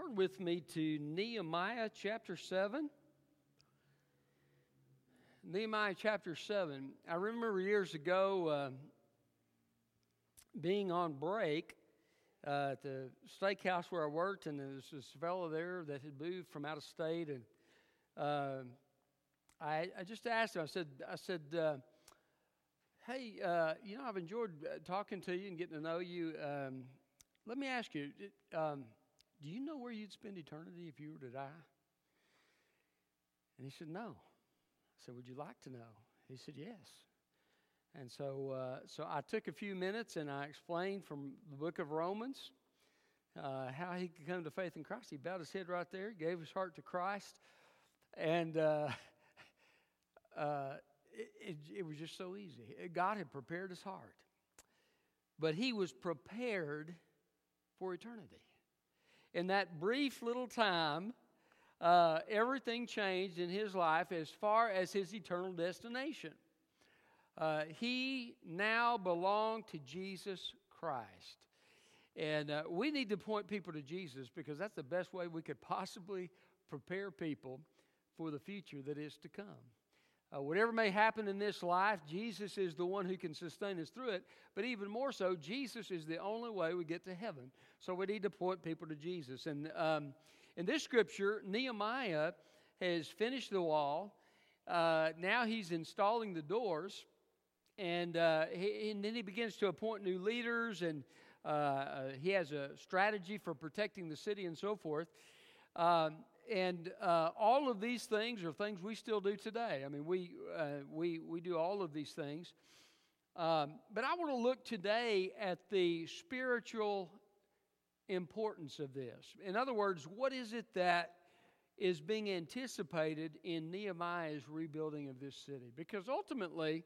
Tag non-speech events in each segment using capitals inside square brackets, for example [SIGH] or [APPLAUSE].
Turn with me to Nehemiah chapter 7. Nehemiah chapter 7. I remember years ago uh, being on break uh, at the steakhouse where I worked, and there was this fellow there that had moved from out of state, and uh, I, I, just asked him. I said, I said, uh, hey, uh, you know, I've enjoyed uh, talking to you and getting to know you. Um, let me ask you. Um, do you know where you'd spend eternity if you were to die? And he said, No. I said, Would you like to know? He said, Yes. And so, uh, so I took a few minutes and I explained from the book of Romans uh, how he could come to faith in Christ. He bowed his head right there, gave his heart to Christ, and uh, [LAUGHS] uh it, it, it was just so easy. God had prepared his heart, but he was prepared for eternity in that brief little time, uh, everything changed in his life as far as his eternal destination. Uh, he now belonged to Jesus Christ. And uh, we need to point people to Jesus because that's the best way we could possibly prepare people for the future that is to come. Uh, whatever may happen in this life, Jesus is the one who can sustain us through it. But even more so, Jesus is the only way we get to heaven. So we need to point people to Jesus. And um, in this scripture, Nehemiah has finished the wall. Uh, now he's installing the doors. And, uh, he, and then he begins to appoint new leaders, and uh, uh, he has a strategy for protecting the city and so forth. Um, and uh, all of these things are things we still do today. I mean, we, uh, we, we do all of these things. Um, but I want to look today at the spiritual importance of this. In other words, what is it that is being anticipated in Nehemiah's rebuilding of this city? Because ultimately,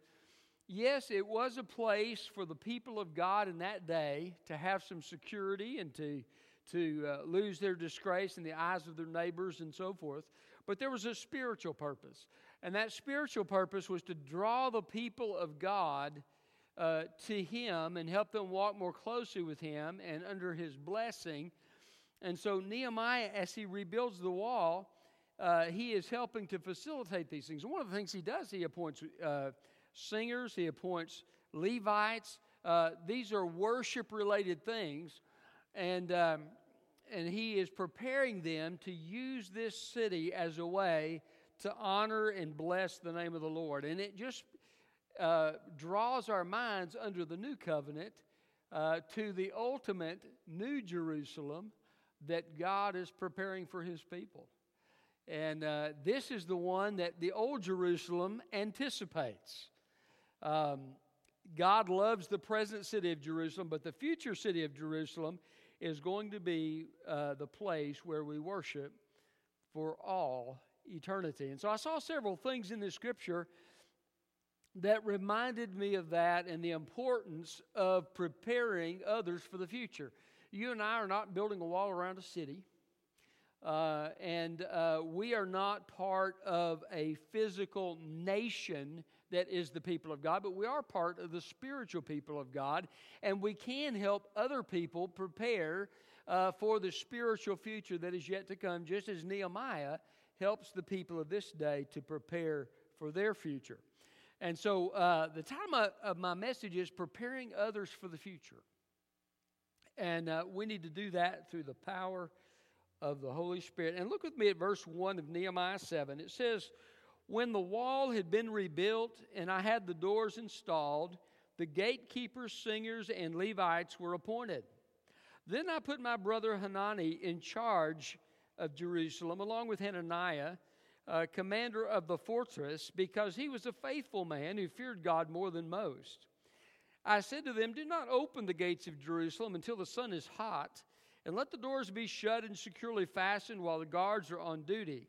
yes, it was a place for the people of God in that day to have some security and to to uh, lose their disgrace in the eyes of their neighbors and so forth. But there was a spiritual purpose. And that spiritual purpose was to draw the people of God uh, to Him and help them walk more closely with Him and under His blessing. And so, Nehemiah, as he rebuilds the wall, uh, he is helping to facilitate these things. And one of the things he does, he appoints uh, singers, he appoints Levites. Uh, these are worship related things and, um, and he is preparing them to use this city as a way to honor and bless the name of the Lord. And it just uh, draws our minds under the new covenant uh, to the ultimate new Jerusalem that God is preparing for his people. And uh, this is the one that the old Jerusalem anticipates. Um, God loves the present city of Jerusalem, but the future city of Jerusalem is going to be uh, the place where we worship for all eternity. And so I saw several things in this scripture that reminded me of that and the importance of preparing others for the future. You and I are not building a wall around a city. Uh, and uh, we are not part of a physical nation that is the people of God, but we are part of the spiritual people of God, and we can help other people prepare uh, for the spiritual future that is yet to come, just as Nehemiah helps the people of this day to prepare for their future. And so, uh, the title of my message is preparing others for the future. And uh, we need to do that through the power of the Holy Spirit. And look with me at verse 1 of Nehemiah 7. It says, When the wall had been rebuilt and I had the doors installed, the gatekeepers, singers, and Levites were appointed. Then I put my brother Hanani in charge of Jerusalem, along with Hananiah, uh, commander of the fortress, because he was a faithful man who feared God more than most. I said to them, Do not open the gates of Jerusalem until the sun is hot and let the doors be shut and securely fastened while the guards are on duty.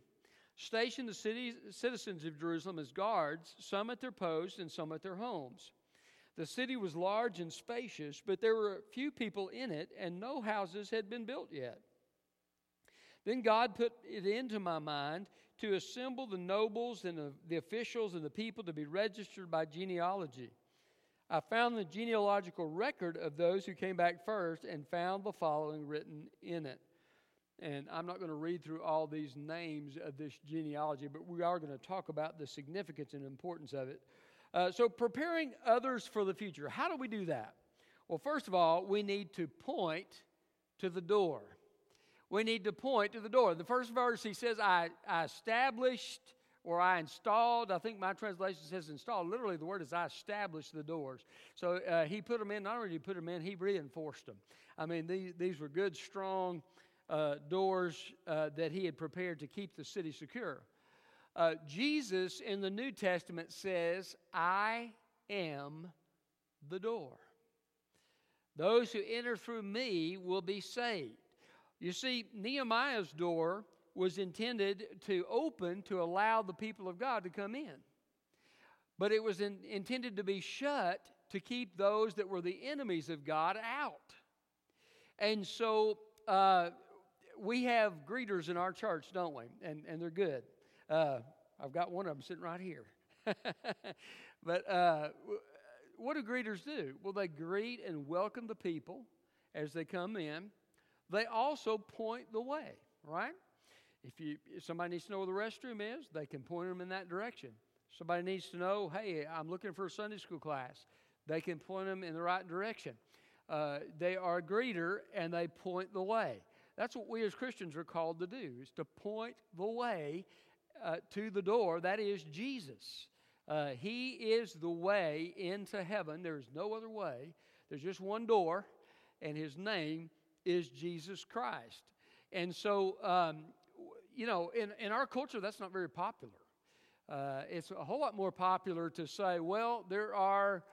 Station the city, citizens of Jerusalem as guards, some at their posts and some at their homes. The city was large and spacious, but there were few people in it, and no houses had been built yet. Then God put it into my mind to assemble the nobles and the officials and the people to be registered by genealogy. I found the genealogical record of those who came back first and found the following written in it And I'm not going to read through all these names of this genealogy, but we are going to talk about the significance and importance of it. Uh, so, preparing others for the future. How do we do that? Well, first of all, we need to point to the door. We need to point to the door. The first verse, he says, I, I established or I installed. I think my translation says installed. Literally, the word is I established the doors. So uh, he put them in. Not only did he put them in, he reinforced them. I mean, these, these were good, strong uh, doors uh, that he had prepared to keep the city secure. Uh, Jesus in the New Testament says, I am the door. Those who enter through me will be saved. You see, Nehemiah's door was intended to open to allow the people of God to come in. But it was in, intended to be shut to keep those that were the enemies of God out. And so uh, we have greeters in our church, don't we? And, and they're good. Uh, I've got one of them sitting right here. [LAUGHS] but uh, what do greeters do? Well, they greet and welcome the people as they come in. They also point the way, right? If, you, if somebody needs to know where the restroom is, they can point them in that direction. Somebody needs to know, hey, I'm looking for a Sunday school class. They can point them in the right direction. Uh, they are a greeter and they point the way. That's what we as Christians are called to do, is to point the way uh, to the door. That is Jesus. Uh, he is the way into heaven. There's no other way. There's just one door, and his name is Jesus Christ. And so, um, you know, in, in our culture, that's not very popular. Uh, it's a whole lot more popular to say, well, there are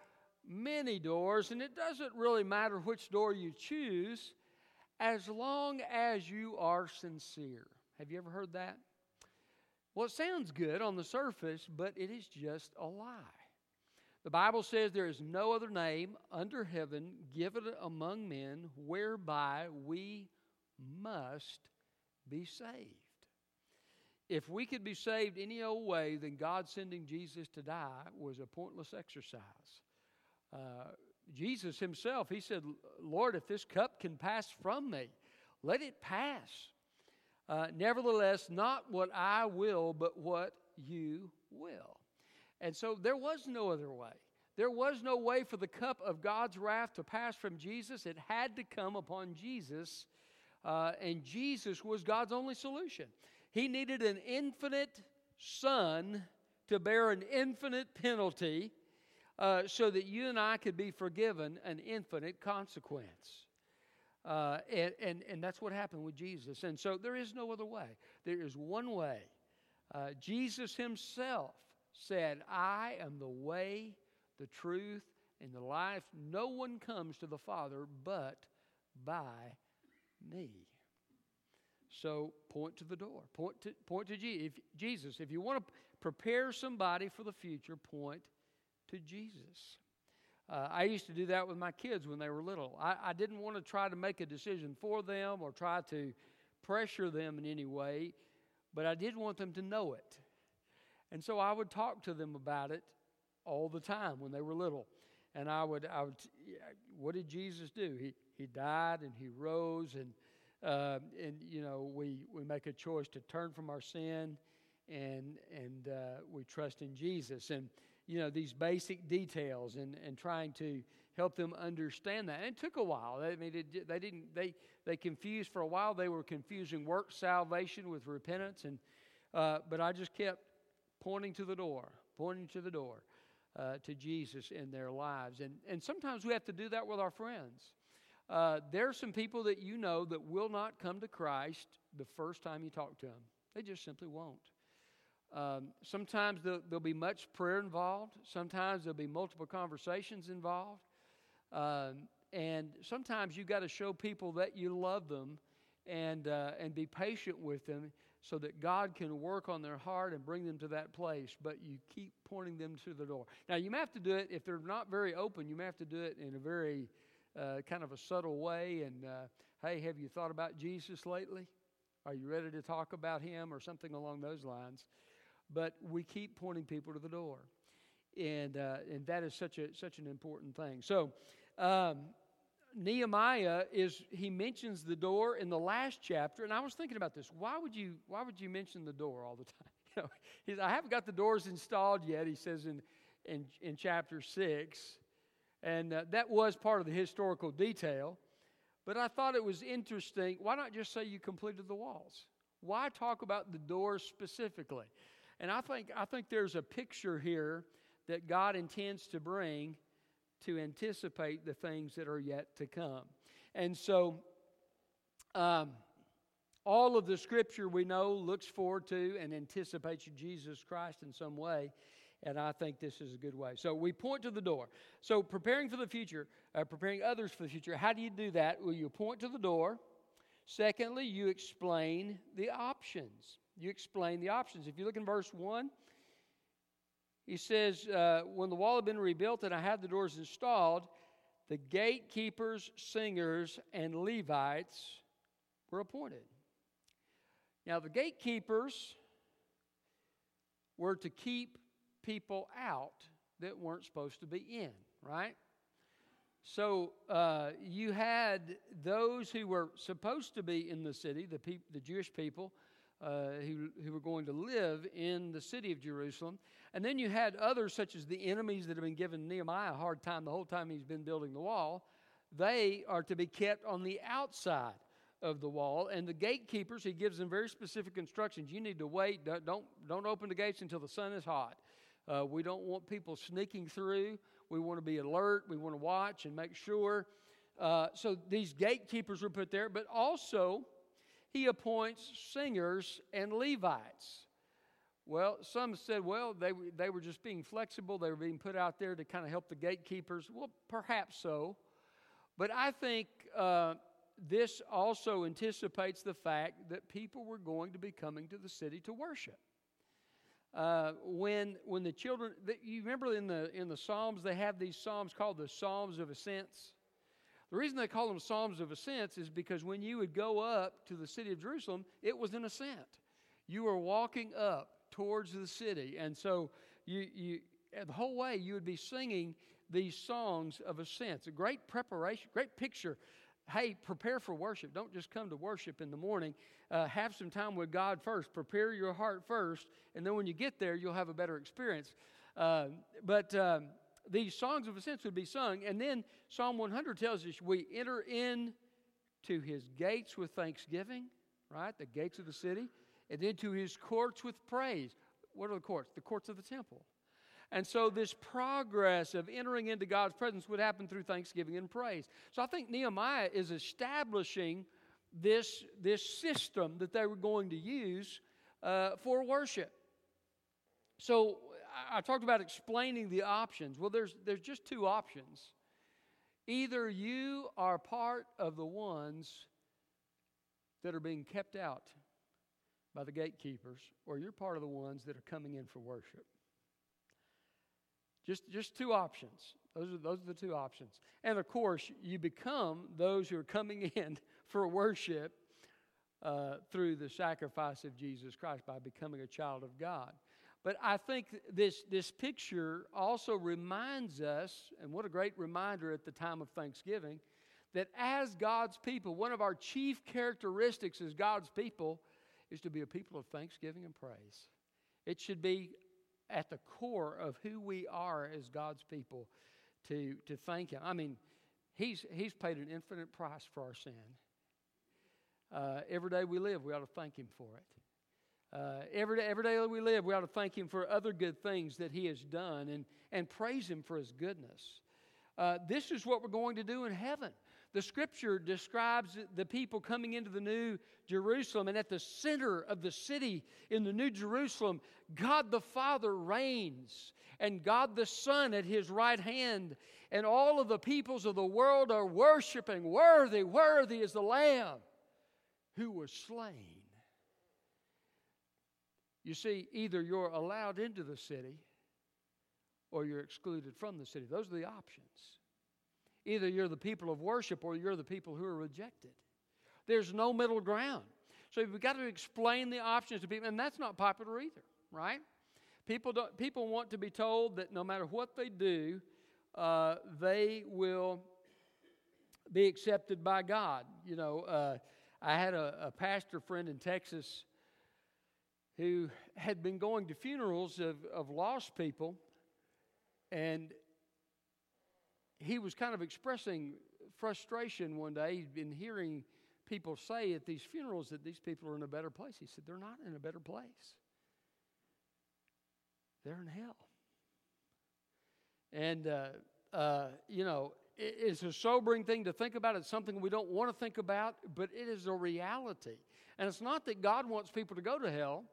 many doors, and it doesn't really matter which door you choose as long as you are sincere. Have you ever heard that? Well, it sounds good on the surface, but it is just a lie. The Bible says there is no other name under heaven given among men whereby we must be saved. If we could be saved any old way, then God sending Jesus to die was a pointless exercise. Uh, Jesus himself, he said, Lord, if this cup can pass from me, let it pass. Uh, nevertheless, not what I will, but what you will. And so there was no other way. There was no way for the cup of God's wrath to pass from Jesus. It had to come upon Jesus, uh, and Jesus was God's only solution. He needed an infinite Son to bear an infinite penalty uh, so that you and I could be forgiven an infinite consequence. Uh, and, and, and that's what happened with Jesus. And so there is no other way. There is one way. Uh, Jesus himself said, I am the way, the truth, and the life. No one comes to the Father but by me. So point to the door. Point to, point to Jesus. If you want to prepare somebody for the future, point to Jesus. Uh, I used to do that with my kids when they were little. I, I didn't want to try to make a decision for them or try to pressure them in any way, but I did want them to know it. And so I would talk to them about it all the time when they were little. And I would, I would, what did Jesus do? He, he died and he rose, and, uh, and you know, we, we make a choice to turn from our sin and, and uh, we trust in Jesus. And, you know, these basic details and, and trying to help them understand that. And it took a while. I mean, it, they didn't, they, they confused for a while. They were confusing work salvation with repentance. And, uh, but I just kept pointing to the door, pointing to the door. Uh, to Jesus in their lives. And, and sometimes we have to do that with our friends. Uh, there are some people that you know that will not come to Christ the first time you talk to them, they just simply won't. Um, sometimes there'll, there'll, be much prayer involved. Sometimes there'll be multiple conversations involved. Um, and sometimes you've got to show people that you love them and, uh, and be patient with them so that God can work on their heart and bring them to that place. But you keep pointing them to the door. Now, you may have to do it, if they're not very open, you may have to do it in a very uh, kind of a subtle way. And, uh, hey, have you thought about Jesus lately? Are you ready to talk about him or something along those lines? But we keep pointing people to the door. And, uh, and that is such, a, such an important thing. So, um, Nehemiah is he mentions the door in the last chapter, and I was thinking about this. Why would you why would you mention the door all the [LAUGHS] time? You know, he's, I haven't got the doors installed yet. He says in in, in chapter six, and uh, that was part of the historical detail. But I thought it was interesting. Why not just say you completed the walls? Why talk about the doors specifically? And I think I think there's a picture here that God intends to bring to anticipate the things that are yet to come. And so, um, all of the scripture we know looks forward to and anticipates Jesus Christ in some way. And I think this is a good way. So we point to the door. So preparing for the future, uh, preparing others for the future. How do you do that? Well, you point to the door. Secondly, you explain the options. You explain the options. If you look in verse 1, he says, uh, When the wall had been rebuilt and I had the doors installed, the gatekeepers, singers, and Levites were appointed. Now, the gatekeepers were to keep people out that weren't supposed to be in, right? So uh, you had those who were supposed to be in the city, the, peop- the Jewish people, uh, who, who were going to live in the city of Jerusalem. And then you had others, such as the enemies that have been giving Nehemiah a hard time the whole time he's been building the wall. They are to be kept on the outside of the wall. And the gatekeepers, he gives them very specific instructions. You need to wait. Don't, don't open the gates until the sun is hot. Uh, we don't want people sneaking through. We want to be alert. We want to watch and make sure. Uh, so these gatekeepers were put there, but also he appoints singers and Levites. Well, some said, well, they, they were just being flexible. They were being put out there to kind of help the gatekeepers. Well, perhaps so. But I think uh, this also anticipates the fact that people were going to be coming to the city to worship. Uh, when when the children, you remember in the in the Psalms they have these psalms called the Psalms of Ascents. The reason they call them Psalms of Ascents is because when you would go up to the city of Jerusalem, it was an ascent. You were walking up towards the city. And so you, you, the whole way you would be singing these songs of ascent. It's a great preparation, great picture. Hey, prepare for worship. Don't just come to worship in the morning. Uh, have some time with God first. Prepare your heart first, and then when you get there, you'll have a better experience. Uh, but um, these songs of ascent would be sung, and then Psalm 100 tells us we enter in to his gates with thanksgiving, right? The gates of the city and into his courts with praise. What are the courts? The courts of the temple. And so, this progress of entering into God's presence would happen through thanksgiving and praise. So, I think Nehemiah is establishing this, this system that they were going to use uh, for worship. So, I talked about explaining the options. Well, there's, there's just two options. Either you are part of the ones that are being kept out by the gatekeepers, or you're part of the ones that are coming in for worship. Just, just two options. Those are, those are the two options. And of course, you become those who are coming [LAUGHS] in for worship uh, through the sacrifice of Jesus Christ by becoming a child of God. But I think this, this picture also reminds us, and what a great reminder at the time of Thanksgiving, that as God's people, one of our chief characteristics as God's people is to be a people of thanksgiving and praise. It should be at the core of who we are as God's people to, to thank Him. I mean, He's, he's paid an infinite price for our sin. Uh, every day we live, we ought to thank Him for it. Uh, every, day, every day we live, we ought to thank Him for other good things that He has done and, and praise Him for His goodness. Uh, this is what we're going to do in heaven. The scripture describes the people coming into the New Jerusalem, and at the center of the city in the New Jerusalem, God the Father reigns, and God the Son at his right hand, and all of the peoples of the world are worshiping, Worthy, worthy is the Lamb who was slain. You see, either you're allowed into the city or you're excluded from the city. Those are the options. Either you're the people of worship or you're the people who are rejected. There's no middle ground. So we've got to explain the options to people, and that's not popular either, right? People, don't, people want to be told that no matter what they do, uh, they will be accepted by God. You know, uh, I had a, a pastor friend in Texas who had been going to funerals of, of lost people, and he was kind of expressing frustration one day. He'd been hearing people say at these funerals that these people are in a better place. He said, They're not in a better place, they're in hell. And, uh, uh, you know, it, it's a sobering thing to think about. It's something we don't want to think about, but it is a reality. And it's not that God wants people to go to hell,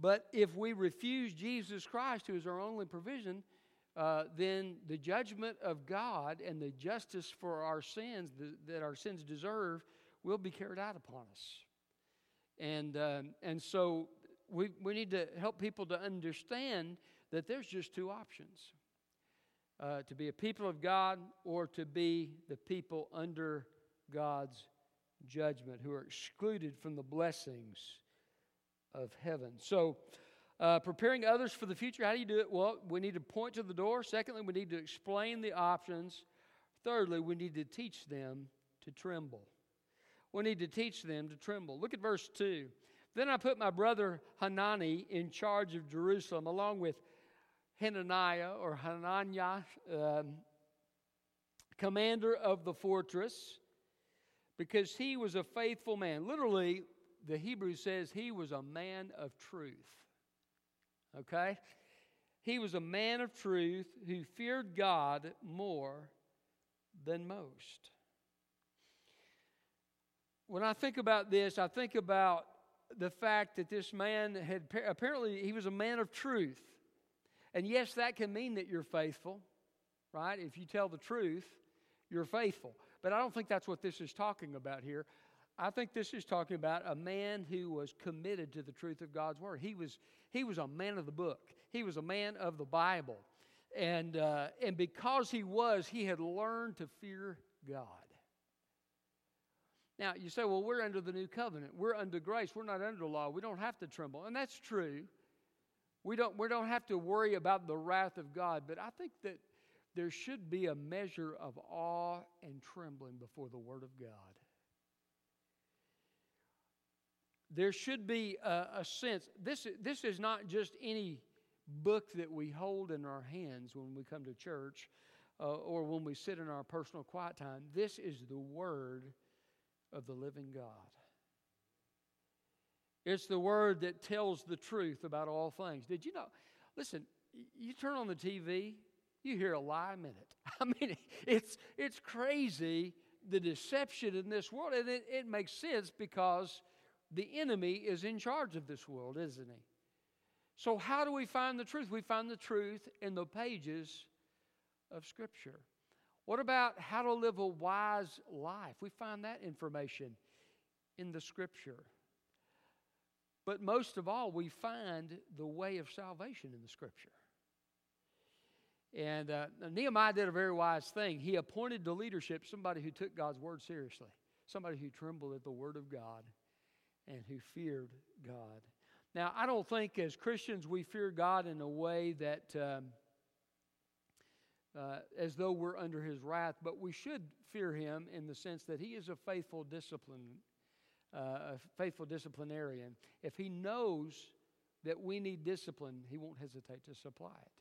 but if we refuse Jesus Christ, who is our only provision, uh, then the judgment of God and the justice for our sins the, that our sins deserve will be carried out upon us. And, uh, and so we, we need to help people to understand that there's just two options uh, to be a people of God or to be the people under God's judgment who are excluded from the blessings of heaven. So, uh, preparing others for the future, how do you do it? Well, we need to point to the door. Secondly, we need to explain the options. Thirdly, we need to teach them to tremble. We need to teach them to tremble. Look at verse 2. Then I put my brother Hanani in charge of Jerusalem, along with Hananiah or Hananiah, um, commander of the fortress, because he was a faithful man. Literally, the Hebrew says he was a man of truth. Okay? He was a man of truth who feared God more than most. When I think about this, I think about the fact that this man had apparently he was a man of truth. And yes, that can mean that you're faithful, right? If you tell the truth, you're faithful. But I don't think that's what this is talking about here. I think this is talking about a man who was committed to the truth of God's word. He was, he was a man of the book, he was a man of the Bible. And, uh, and because he was, he had learned to fear God. Now, you say, well, we're under the new covenant. We're under grace. We're not under law. We don't have to tremble. And that's true. We don't, we don't have to worry about the wrath of God. But I think that there should be a measure of awe and trembling before the Word of God there should be a, a, sense. This, this is not just any book that we hold in our hands when we come to church uh, or when we sit in our personal quiet time. This is the Word of the living God. It's the Word that tells the truth about all things. Did you know? Listen, you turn on the TV, you hear a lie a minute. [LAUGHS] I mean, it's, it's crazy the deception in this world, and it, it makes sense because the enemy is in charge of this world, isn't he? So, how do we find the truth? We find the truth in the pages of Scripture. What about how to live a wise life? We find that information in the Scripture. But most of all, we find the way of salvation in the Scripture. And uh, Nehemiah did a very wise thing. He appointed to leadership somebody who took God's word seriously, somebody who trembled at the word of God and who feared God. Now, I don't think as Christians we fear God in a way that um, uh, as though we're under his wrath, but we should fear him in the sense that he is a faithful discipline, uh, a faithful disciplinarian. If he knows that we need discipline, he won't hesitate to supply it.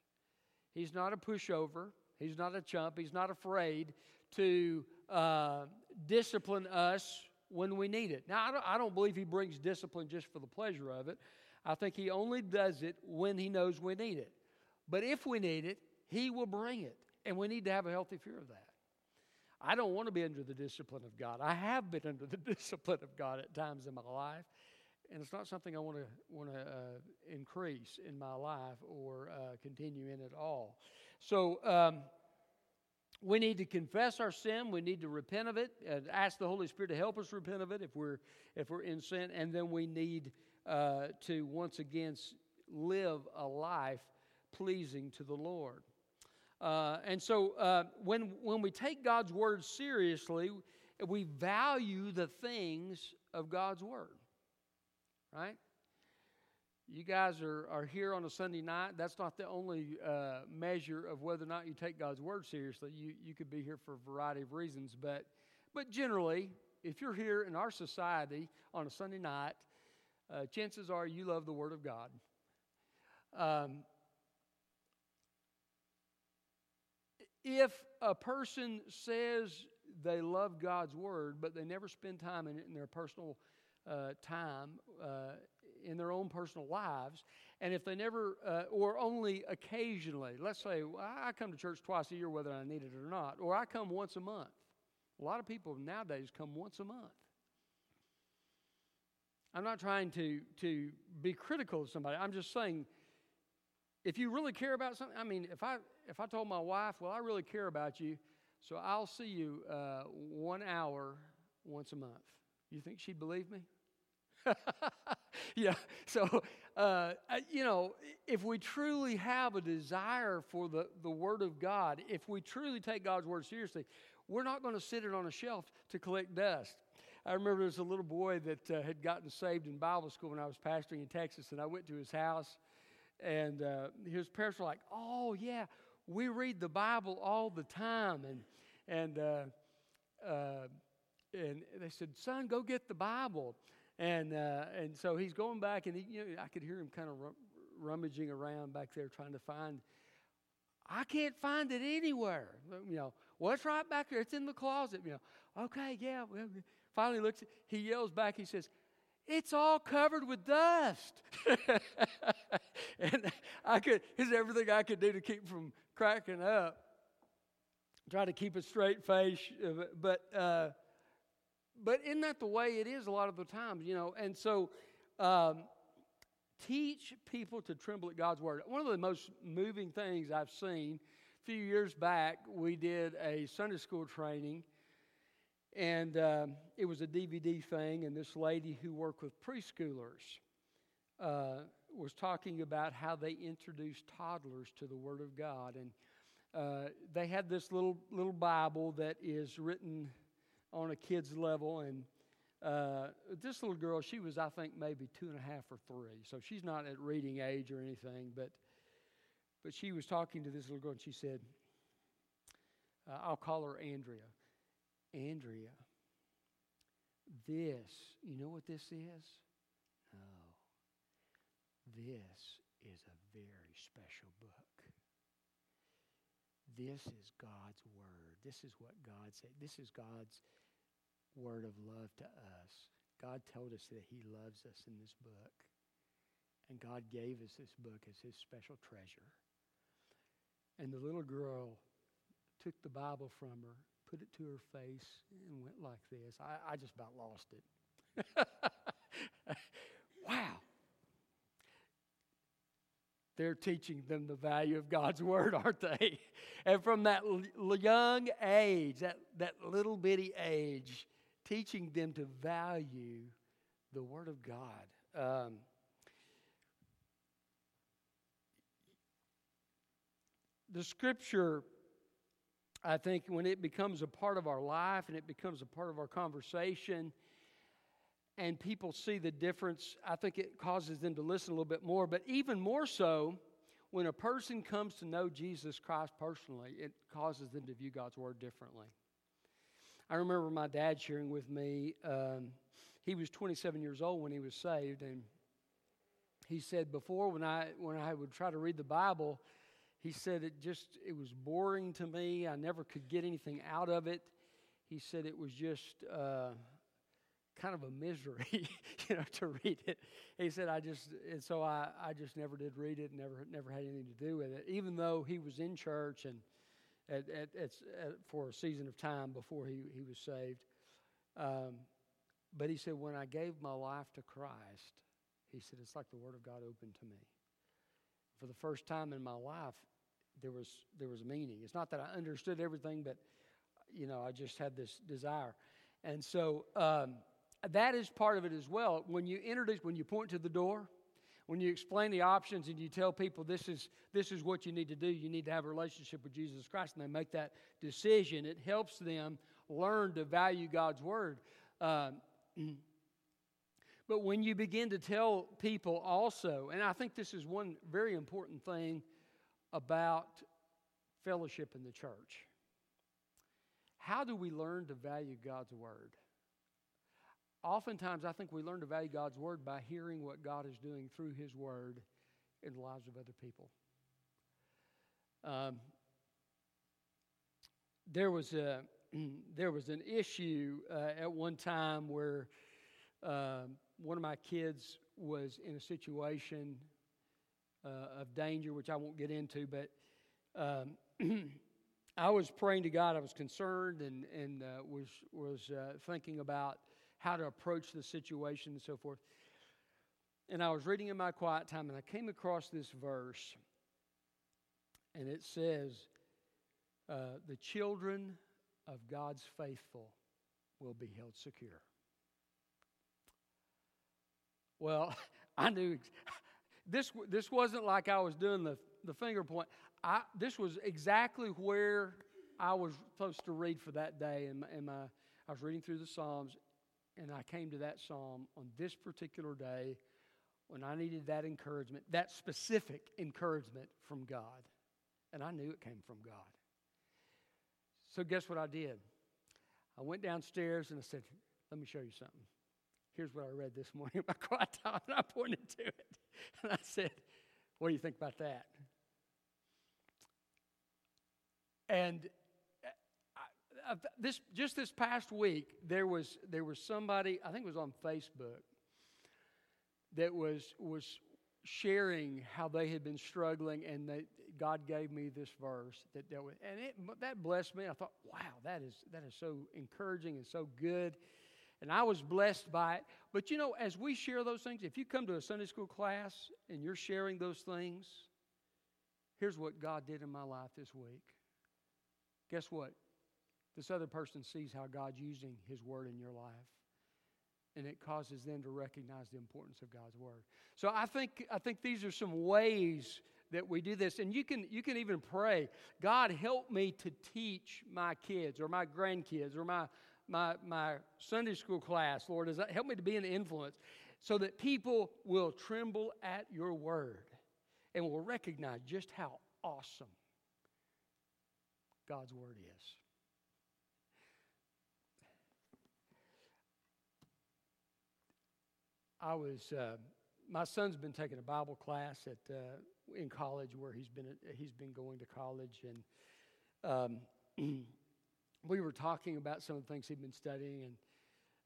He's not a pushover. He's not a chump. He's not afraid to uh, discipline us when we need it. Now, I don't, I don't believe he brings discipline just for the pleasure of it. I think he only does it when he knows we need it. But if we need it, he will bring it. And we need to have a healthy fear of that. I don't want to be under the discipline of God. I have been under the [LAUGHS] discipline of God at times in my life, and it's not something I want to want to uh, increase in my life or uh, continue in at all. So um, we need to confess our sin. We need to repent of it and ask the holy spirit to help us repent of it if we're if we're in sin. And then we need uh, to once again live a life pleasing to the lord. Uh, and so uh, when when we take god's word seriously we value the things of god's word right you guys are, are here on a Sunday night. That's not the only uh, measure of whether or not you take God's word seriously. You, you could be here for a variety of reasons, but, but generally, if you're here in our society on a Sunday night, uh, chances are you love the Word of God. Um, if a person says they love God's Word, but they never spend time in it in their personal uh, time, uh, in their own personal lives, and if they never, uh, or only occasionally, let's say well, I come to church twice a year whether I need it or not, or I come once a month. A lot of people nowadays come once a month. I'm not trying to, to be critical of somebody. I'm just saying, if you really care about something, I mean, if I, if I told my wife, well, I really care about you, so I'll see you uh, one hour once a month, you think she'd believe me? [LAUGHS] yeah. So, uh, you know, if we truly have a desire for the, the Word of God, if we truly take God's Word seriously, we're not going to sit it on a shelf to collect dust. I remember there was a little boy that uh, had gotten saved in Bible school when I was pastoring in Texas, and I went to his house, and uh, his parents were like, "Oh yeah, we read the Bible all the time," and and uh, uh and they said, "Son, go get the Bible," and uh, and so he's going back, and he, you know, I could hear him kind of rummaging around back there trying to find. I can't find it anywhere, you know. Well, it's right back there. It's in the closet. You know, okay, yeah. Finally looks, he yells back, he says, It's all covered with dust. [LAUGHS] and I could, here's everything I could do to keep from cracking up. Try to keep a straight face, uh, but uh, but isn't that the way it is a lot of the times, you know? And so, um, teach people to tremble at God's word. One of the most moving things I've seen A few years back, we did a Sunday school training, and uh, it was a DVD thing. And this lady who worked with preschoolers uh, was talking about how they introduced toddlers to the Word of God, and uh, they had this little little Bible that is written on a kid's level, and uh, this little girl, she was, I think, maybe two and a half or three, so she's not at reading age or anything, but but she was talking to this little girl and she said, uh, I'll call her Andrea. Andrea, this, you know what this is? No. This is a very special book. This is God's Word. This is what God said. This is God's word of love to us. God told us that He loves us in this book. And God gave us this book as His special treasure. And the little girl took the Bible from her, put it to her face, and went like this. I, I just about lost it. [LAUGHS] wow. They're teaching them the value of God's Word, [LAUGHS] aren't they? And from that young age, that, that little bitty age, teaching them to value the Word of God. Um, the scripture, I think, when it becomes a part of our life and it becomes a part of our conversation, and people see the difference, I think it causes them to listen a little bit more. But even more so, when a person comes to know Jesus Christ personally, it causes them to view God's Word differently. I remember my dad sharing with me, um, he was 27 years old when he was saved, and he said before when I, when I would try to read the Bible, he said it just it was boring to me. I never could get anything out of it. He said it was just uh, kind of a misery, [LAUGHS] you know, to read it. He said I just and so I, I just never did read it. Never never had anything to do with it. Even though he was in church and at, at, at, for a season of time before he he was saved. Um, but he said when I gave my life to Christ, he said it's like the Word of God opened to me for the first time in my life, there was there was meaning. It's not that I understood everything, but you know, I just had this desire, and so um, that is part of it as well. When you introduce, when you point to the door, when you explain the options and you tell people this is this is what you need to do, you need to have a relationship with Jesus Christ, and they make that decision. It helps them learn to value God's word. Um, [CLEARS THROAT] But when you begin to tell people also, and I think this is one very important thing about fellowship in the church. How do we learn to value God's Word? Oftentimes, I think we learn to value God's Word by hearing what God is doing through His Word in the lives of other people. Um, there was a [CLEARS THROAT] there was an issue uh, at one time where uh, one of my kids was in a situation uh, of danger, which I won't get into, but um, [CLEARS THROAT] I was praying to God. I was concerned and and uh, was was uh, thinking about how to approach the situation and so forth. And I was reading in my quiet time, and I came across this verse, and it says, uh, "The children of God's faithful will be held secure." Well, [LAUGHS] I knew [LAUGHS] this. This wasn't like I was doing the the finger point. I, this was exactly where I was supposed to read for that day. And, my, I was reading through the Psalms, and I came to that psalm on this particular day when I needed that encouragement, that specific encouragement from God. And I knew it came from God. So, guess what I did? I went downstairs and I said, Let me show you something. Here's what I read this morning in my [LAUGHS] quiet time, and I pointed to it. And I said, What do you think about that? And uh, this just this past week, there was there was somebody I think it was on Facebook that was was sharing how they had been struggling, and that God gave me this verse that dealt with, and it that blessed me. I thought, wow, that is that is so encouraging and so good, and I was blessed by it. But you know, as we share those things, if you come to a Sunday school class and you're sharing those things, here's what God did in my life this week. Guess what? This other person sees how God's using His Word in your life. And it causes them to recognize the importance of God's Word. So I think, I think these are some ways that we do this. And you can, you can even pray, God, help me to teach my kids or my grandkids or my, my, my Sunday school class, Lord. That help me to be an influence so that people will tremble at your word and will recognize just how awesome God's Word is. I was, uh, my son's been taking a Bible class at, uh, in college where he's been, he's been going to college. And um, [CLEARS THROAT] we were talking about some of the things he'd been studying. And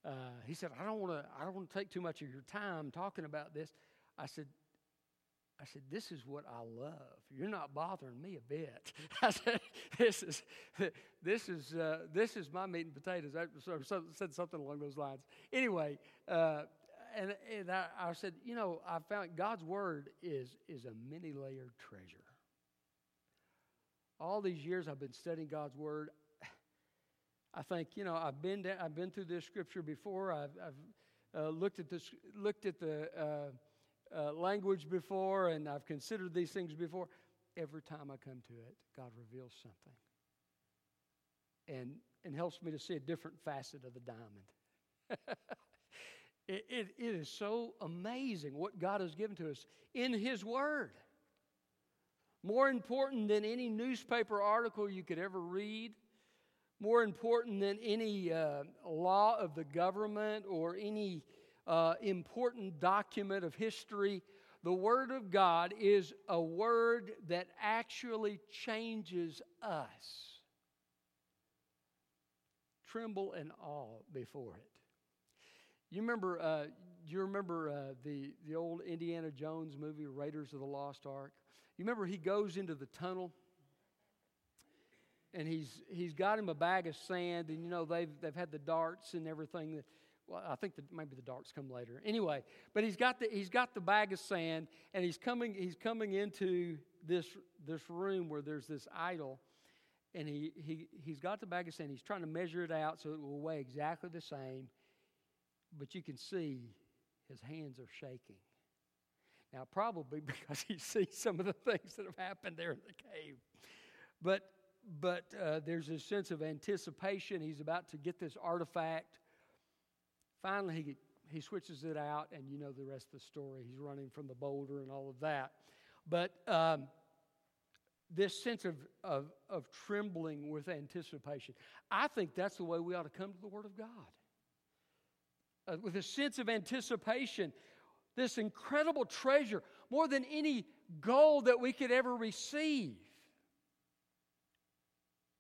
uh, he said, I don't want to, I don't want to take too much of your time talking about this. I said, I said, This is what I love. You're not bothering me a bit. [LAUGHS] I said, This is, this is, uh, this is my meat and potatoes. I said something along those lines. Anyway, uh, and, and I, I, said, You know, I found God's Word is, is a many layered treasure. All these years I've been studying God's Word. I think, you know, I've been, I've been through this scripture before. I've, I've uh, looked at this, looked at the, uh, uh, language before and I've considered these things before. Every time I come to it, God reveals something and, and helps me to see a different facet of the diamond. [LAUGHS] it, it, it is so amazing what God has given to us in His Word. More important than any newspaper article you could ever read, more important than any uh, law of the government or any uh, important document of history. The Word of God is a word that actually changes us. Tremble and awe before it. You remember? Uh, do you remember uh, the the old Indiana Jones movie, Raiders of the Lost Ark? You remember he goes into the tunnel and he's he's got him a bag of sand, and you know they've they've had the darts and everything that well, I think that maybe the darts come later. Anyway, but he's got the he's got the bag of sand, and he's coming he's coming into this this room where there's this idol, and he he he's got the bag of sand. He's trying to measure it out so it will weigh exactly the same, but you can see his hands are shaking. Now, probably [LAUGHS] because he sees some of the things that have happened there in the cave, but but uh, there's a sense of anticipation. He's about to get this artifact Finally, he, he switches it out, and you know the rest of the story. He's running from the boulder and all of that. But um, this sense of, of, of trembling with anticipation, I think that's the way we ought to come to the Word of God. Uh, with a sense of anticipation, this incredible treasure, more than any gold that we could ever receive.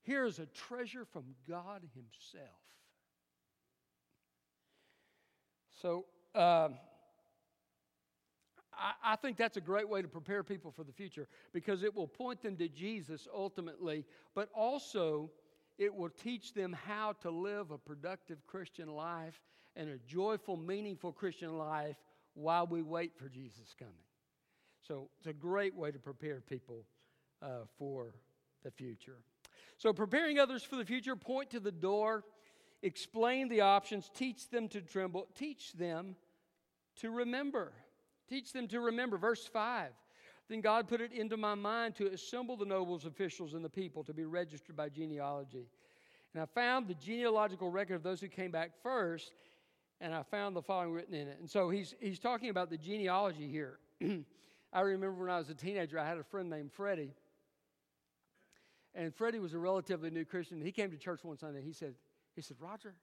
Here is a treasure from God Himself. So, um, I, I think that's a great way to prepare people for the future because it will point them to Jesus ultimately, but also it will teach them how to live a productive Christian life and a joyful, meaningful Christian life while we wait for Jesus coming. So it's a great way to prepare people uh, for the future. So, preparing others for the future, point to the door, explain the options, teach them to tremble, teach them to remember. Teach them to remember. Verse 5 Then God put it into my mind to assemble the nobles, officials, and the people to be registered by genealogy. And I found the genealogical record of those who came back first, and I found the following written in it. And so he's, he's talking about the genealogy here. [CLEARS THROAT] I remember when I was a teenager, I had a friend named Freddie. And Freddie was a relatively new Christian. He came to church one Sunday. He said, he said, Roger,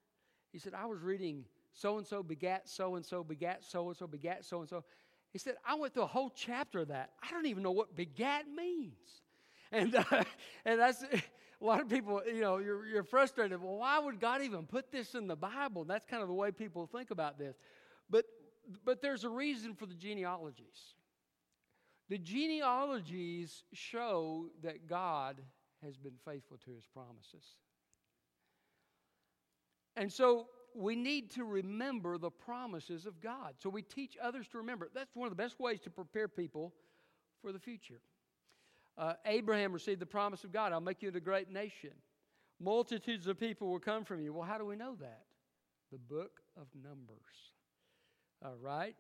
he said, I was reading so and so begat so and so begat so and so begat so and so. He said, I went through a whole chapter of that. I don't even know what begat means. And, [LAUGHS] uh, and that's a lot of people, you know, you're, you're frustrated. Well, why would God even put this in the Bible? That's kind of the way people think about this. But, but there's a reason for the genealogies. The genealogies show that God has been faithful to his promises. And so we need to remember the promises of God. So we teach others to remember. That's one of the best ways to prepare people for the future. Uh, Abraham received the promise of God I'll make you into a great nation. Multitudes of people will come from you. Well, how do we know that? The book of Numbers. All right?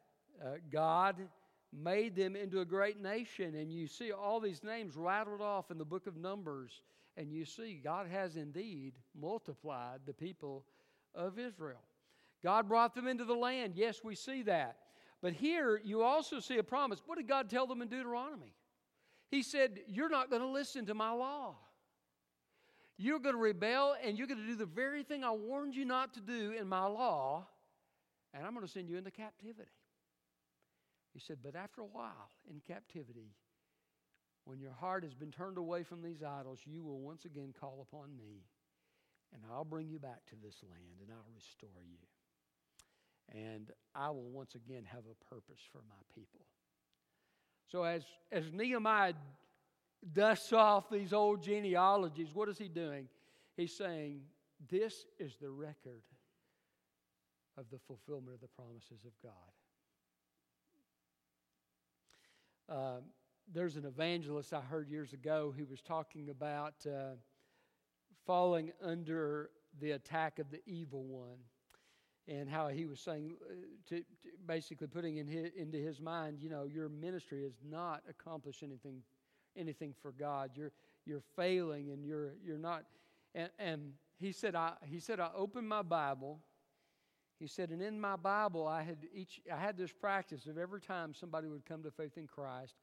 Uh, God made them into a great nation, and you see all these names rattled off in the book of Numbers, and you see God has indeed multiplied the people of Israel. God brought them into the land. Yes, we see that. But here you also see a promise. What did God tell them in Deuteronomy? He said, You're not going to listen to my law. You're going to rebel and you're going to do the very thing I warned you not to do in my law, and I'm going to send you into captivity. He said, But after a while in captivity, when your heart has been turned away from these idols, you will once again call upon me and I'll bring you back to this land and I'll restore you. And I will once again have a purpose for my people. So, as, as Nehemiah dusts off these old genealogies, what is he doing? He's saying, This is the record of the fulfillment of the promises of God. Uh, there's an evangelist I heard years ago who was talking about. Uh, falling under the attack of the evil one. And how he was saying uh, to, to basically putting in his, into his mind you know your ministry has not accomplished anything anything for god. You're you're failing and you're you're not and, and he said i he said i opened my bible. He said and in my bible i had each i had this practice of every time somebody would come to faith in christ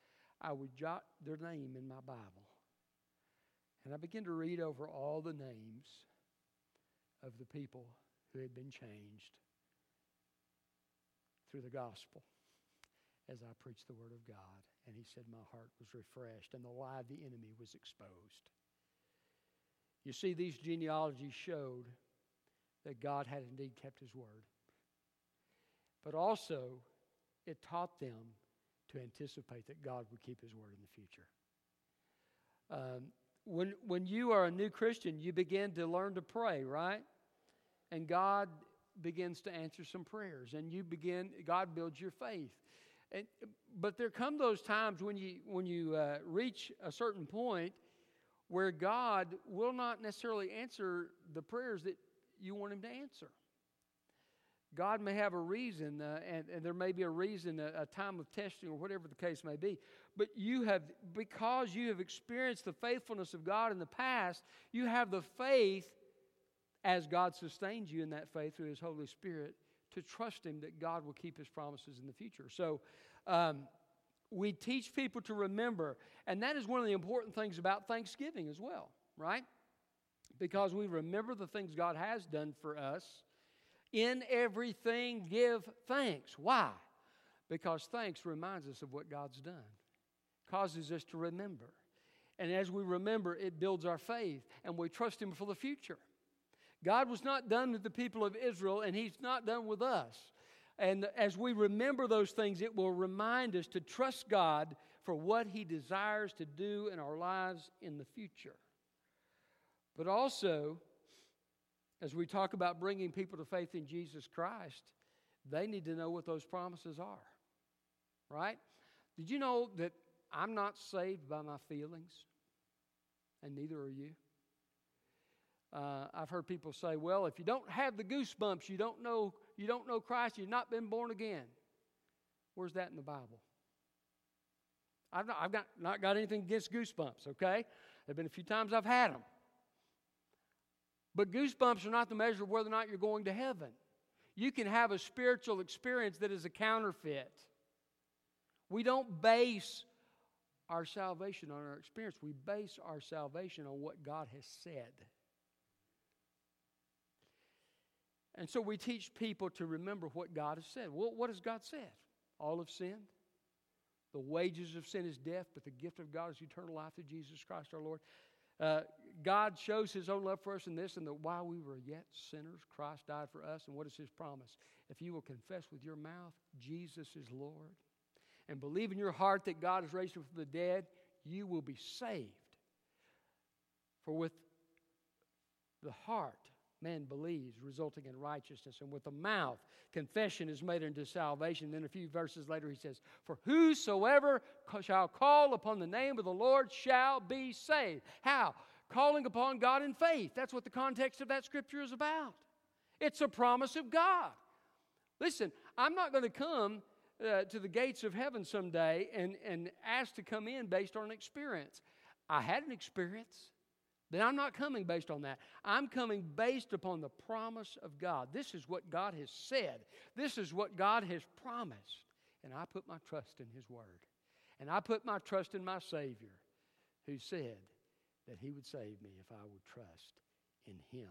i would jot their name in my bible and I began to read over all the names of the people who had been changed through the gospel as I preached the Word of God. And he said, My heart was refreshed, and the lie of the enemy was exposed. You see, these genealogies showed that God had indeed kept his word. But also, it taught them to anticipate that God would keep his word in the future. Um, when, when you are a new Christian, you begin to learn to pray, right? And God begins to answer some prayers, and you begin, God builds your faith. And, but there come those times when you, when you uh, reach a certain point where God will not necessarily answer the prayers that you want Him to answer. God may have a reason, uh, and, and, there may be a reason, a, a, time of testing, or whatever the case may be. But you have, because you have experienced the faithfulness of God in the past, you have the faith, as God sustains you in that faith through His Holy Spirit, to trust Him that God will keep His promises in the future. So, um, we teach people to remember, and that is one of the important things about Thanksgiving as well, right? Because we remember the things God has done for us. In everything, give thanks. Why? Because thanks reminds us of what God's done, causes us to remember. And as we remember, it builds our faith, and we trust Him for the future. God was not done with the people of Israel, and He's not done with us. And as we remember those things, it will remind us to trust God for what He desires to do in our lives in the future. But also, as we talk about bringing people to faith in Jesus Christ, they need to know what those promises are. Right? Did you know that I'm not saved by my feelings? And neither are you. Uh, I've heard people say, well, if you don't have the goosebumps, you don't know, you don't know Christ, you've not been born again. Where's that in the Bible? I've not, I've got, not got anything against goosebumps, okay? There have been a few times I've had them. But goosebumps are not the measure of whether or not you're going to heaven. You can have a spiritual experience that is a counterfeit. We don't base our salvation on our experience, we base our salvation on what God has said. And so we teach people to remember what God has said. Well, what has God said? All have sinned. The wages of sin is death, but the gift of God is eternal life through Jesus Christ our Lord. Uh, God shows his own love for us in this, and that while we were yet sinners, Christ died for us. And what is his promise? If you will confess with your mouth, Jesus is Lord, and believe in your heart that God has raised him from the dead, you will be saved. For with the heart man believes, resulting in righteousness. And with the mouth, confession is made unto salvation. Then a few verses later, he says, For whosoever shall call upon the name of the Lord shall be saved. How? Calling upon God in faith. That's what the context of that scripture is about. It's a promise of God. Listen, I'm not going to come uh, to the gates of heaven someday and, and ask to come in based on an experience. I had an experience. Then I'm not coming based on that. I'm coming based upon the promise of God. This is what God has said, this is what God has promised. And I put my trust in His Word. And I put my trust in my Savior who said that He would save me if I would trust in Him.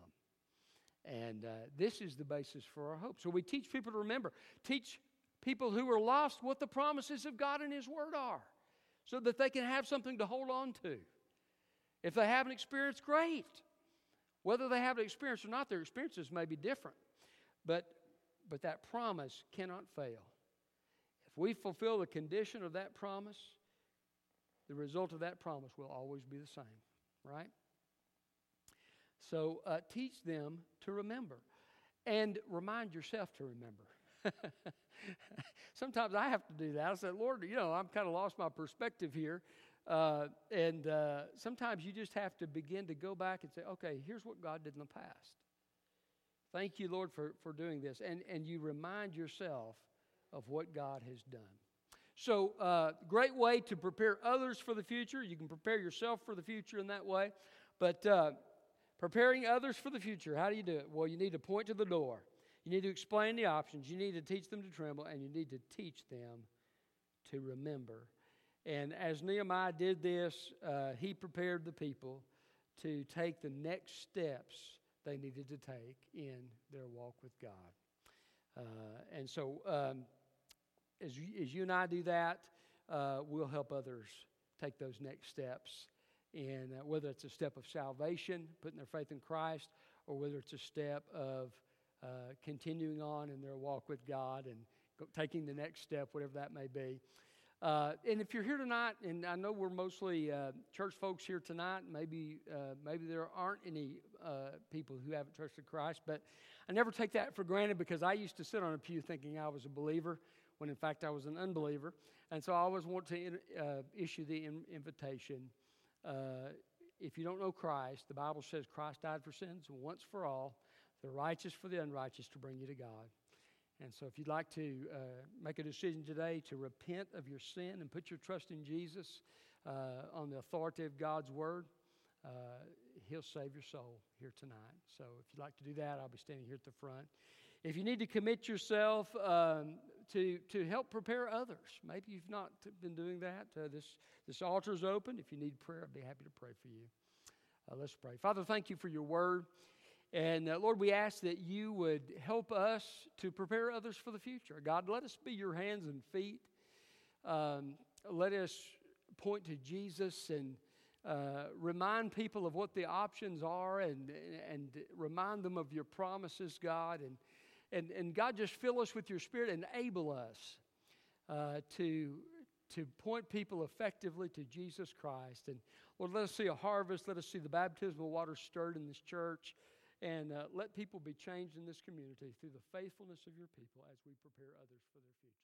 And uh, this is the basis for our hope. So we teach people to remember, teach people who are lost what the promises of God and His Word are so that they can have something to hold on to. If they haven't experienced, great. Whether they have an experience or not, their experiences may be different. But, but that promise cannot fail. If we fulfill the condition of that promise, the result of that promise will always be the same, right? So uh, teach them to remember and remind yourself to remember. [LAUGHS] Sometimes I have to do that. I said, Lord, you know, I'm kind of lost my perspective here. Uh, and uh, sometimes you just have to begin to go back and say, okay, here's what God did in the past. Thank you, Lord, for, for doing this. And, and you remind yourself of what God has done. So, uh, great way to prepare others for the future. You can prepare yourself for the future in that way. But uh, preparing others for the future, how do you do it? Well, you need to point to the door. You need to explain the options. You need to teach them to tremble, and you need to teach them to remember and as Nehemiah did this, uh, he prepared the people to take the next steps they needed to take in their walk with God. Uh, and so, um, as, you, as you and I do that, uh, we'll help others take those next steps. And uh, whether it's a step of salvation, putting their faith in Christ, or whether it's a step of uh, continuing on in their walk with God and taking the next step, whatever that may be. Uh, and if you're here tonight, and I know we're mostly uh, church folks here tonight, maybe uh, maybe there aren't any uh, people who haven't trusted Christ, but I never take that for granted because I used to sit on a pew thinking I was a believer when in fact I was an unbeliever, and so I always want to uh, issue the in- invitation. If you don't know Christ, the Bible says Christ died for sins once for all, the righteous for the unrighteous, to bring you to God. And so, if you'd like to uh, make a decision today to repent of your sin and put your trust in Jesus uh, on the authority of God's Word, uh, He'll save your soul here tonight. So, if you'd like to do that, I'll be standing here at the front. If you need to commit yourself um, to, to help prepare others, maybe you've not been doing that, uh, this, this altar is open. If you need prayer, I'd be happy to pray for you. Uh, let's pray. Father, thank you for your word. And uh, Lord, we ask that you would help us to prepare others for the future. God, let us be your hands and feet. Um, let us point to Jesus and uh, remind people of what the options are and, and remind them of your promises, God. And, and, and God, just fill us with your spirit, and enable us uh, to, to point people effectively to Jesus Christ. And Lord, let us see a harvest. Let us see the baptismal water stirred in this church. And uh, let people be changed in this community through the faithfulness of your people as we prepare others for their future.